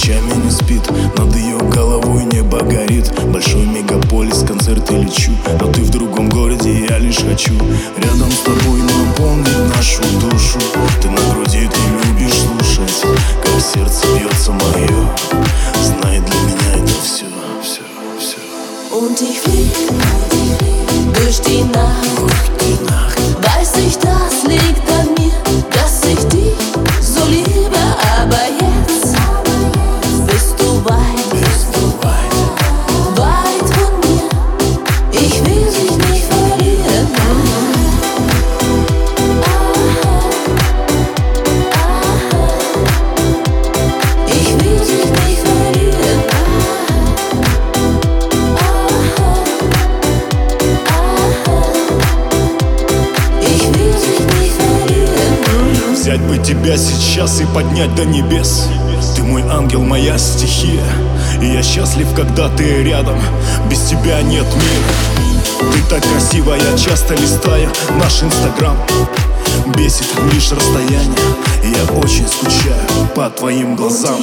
ночами не спит. Над ее головой небо горит. Большой мегаполис, концерты лечу. Но ты в другом городе, я лишь хочу. Рядом с тобой, но нашу душу. Ты на груди, ты любишь слушать Как сердце бьется мое Знай, для меня это все, все, все Und ich flieg durch die Nacht. Durch die Nacht тебя сейчас и поднять до небес. Ты мой ангел, моя стихия. И я счастлив, когда ты рядом. Без тебя нет мира. Ты так красива, я часто листаю Наш инстаграм. Бесит лишь расстояние. Я очень скучаю по твоим глазам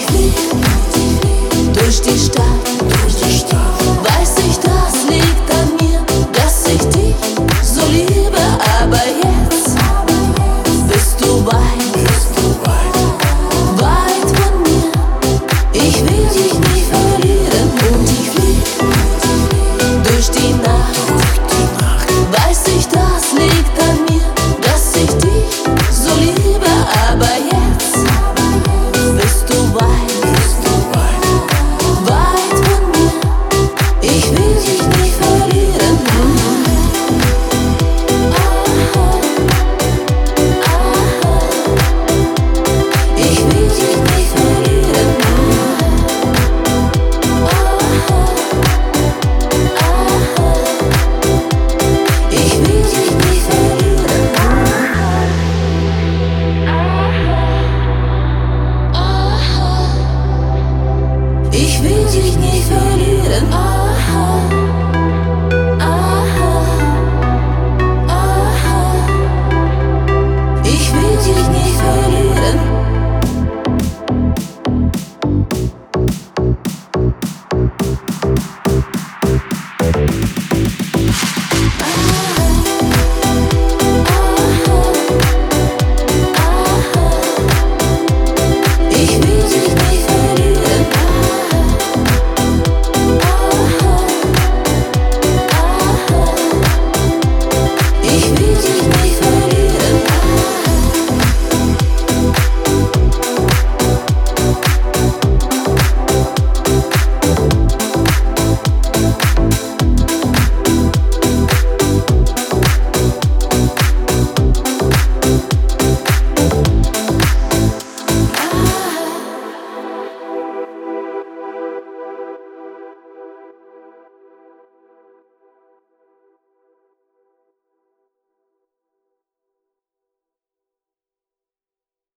этих дней залил